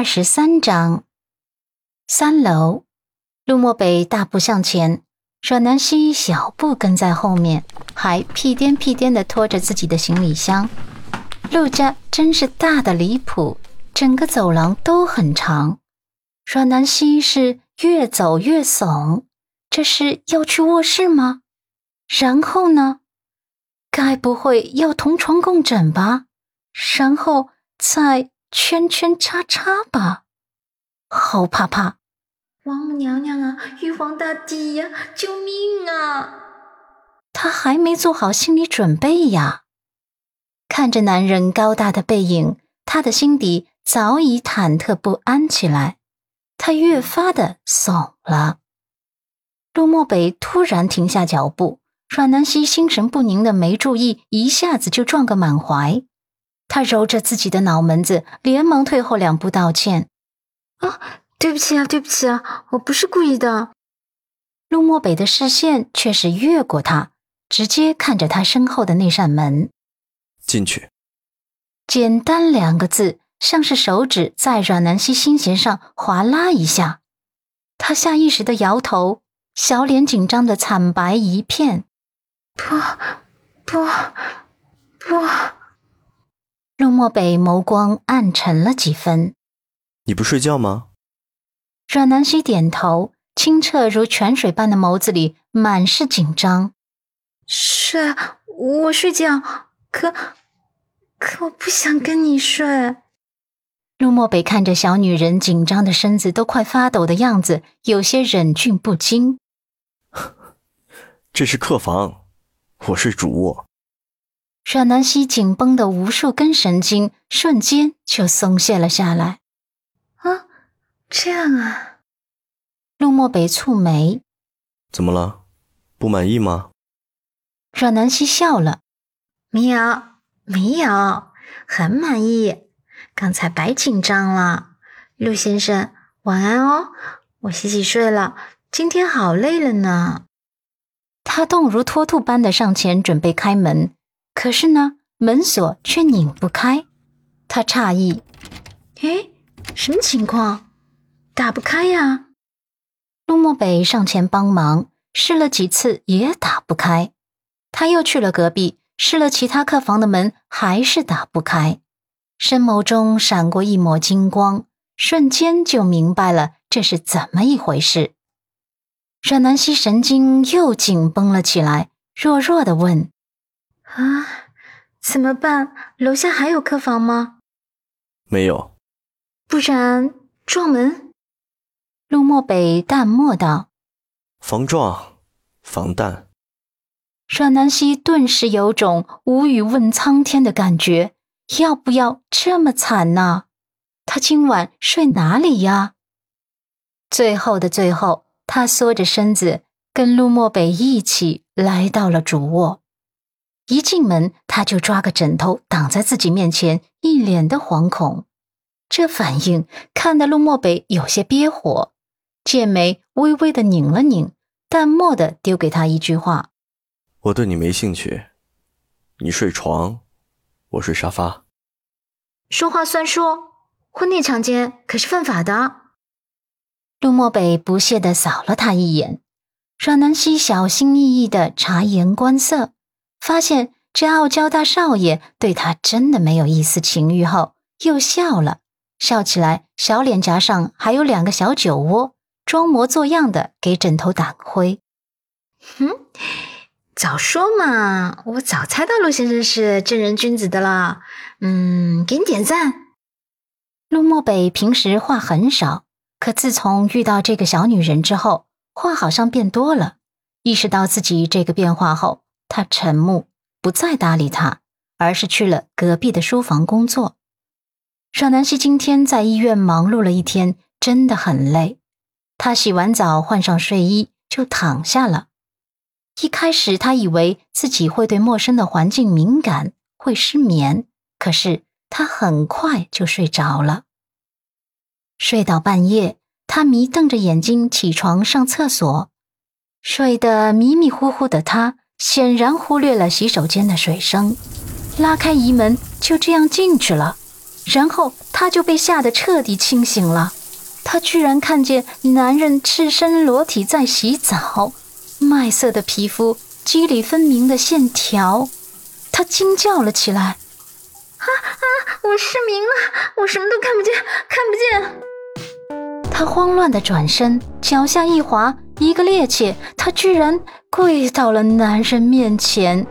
二十三章，三楼，陆漠北大步向前，阮南希小步跟在后面，还屁颠屁颠的拖着自己的行李箱。陆家真是大的离谱，整个走廊都很长。阮南希是越走越怂，这是要去卧室吗？然后呢？该不会要同床共枕吧？然后再……圈圈叉叉吧，好怕怕！王母娘娘啊，玉皇大帝呀，救命啊！他还没做好心理准备呀。看着男人高大的背影，他的心底早已忐忑不安起来，他越发的怂了。陆漠北突然停下脚步，阮南希心神不宁的没注意，一下子就撞个满怀。他揉着自己的脑门子，连忙退后两步道歉：“啊，对不起啊，对不起啊，我不是故意的。”陆漠北的视线却是越过他，直接看着他身后的那扇门：“进去。”简单两个字，像是手指在阮南希心弦上划拉一下。他下意识的摇头，小脸紧张的惨白一片：“不，不，不。”陆漠北眸光暗沉了几分。你不睡觉吗？阮南希点头，清澈如泉水般的眸子里满是紧张。睡，我睡觉。可，可我不想跟你睡。陆漠北看着小女人紧张的身子都快发抖的样子，有些忍俊不禁。这是客房，我睡主卧。阮南希紧绷的无数根神经瞬间就松懈了下来。啊，这样啊！陆漠北蹙眉：“怎么了？不满意吗？”阮南希笑了：“没有，没有，很满意。刚才白紧张了。陆先生，晚安哦，我洗洗睡了。今天好累了呢。”他动如脱兔般的上前准备开门。可是呢，门锁却拧不开。他诧异：“哎，什么情况？打不开呀？”陆漠北上前帮忙，试了几次也打不开。他又去了隔壁，试了其他客房的门，还是打不开。深眸中闪过一抹金光，瞬间就明白了这是怎么一回事。阮南希神经又紧绷了起来，弱弱的问。啊，怎么办？楼下还有客房吗？没有。不然撞门？陆漠北淡漠道：“防撞，防弹。”阮南希顿时有种无语问苍天的感觉。要不要这么惨呢？他今晚睡哪里呀？最后的最后，他缩着身子，跟陆漠北一起来到了主卧。一进门，他就抓个枕头挡在自己面前，一脸的惶恐。这反应看得陆漠北有些憋火，剑眉微微的拧了拧，淡漠的丢给他一句话：“我对你没兴趣，你睡床，我睡沙发。”说话算数，婚内强奸可是犯法的。陆漠北不屑的扫了他一眼，阮南希小心翼翼的察言观色。发现这傲娇大少爷对他真的没有一丝情欲后，又笑了笑起来，小脸颊上还有两个小酒窝，装模作样的给枕头挡灰。哼，早说嘛，我早猜到陆先生是正人君子的了。嗯，给你点赞。陆漠北平时话很少，可自从遇到这个小女人之后，话好像变多了。意识到自己这个变化后。他沉默，不再搭理他，而是去了隔壁的书房工作。阮南希今天在医院忙碌了一天，真的很累。他洗完澡，换上睡衣，就躺下了。一开始，他以为自己会对陌生的环境敏感，会失眠。可是他很快就睡着了。睡到半夜，他迷瞪着眼睛起床上厕所，睡得迷迷糊糊的他。显然忽略了洗手间的水声，拉开移门就这样进去了，然后他就被吓得彻底清醒了。他居然看见男人赤身裸体在洗澡，麦色的皮肤，肌理分明的线条。他惊叫了起来：“啊啊！我失明了，我什么都看不见，看不见！”他慌乱的转身，脚下一滑，一个趔趄，他居然跪到了男人面前。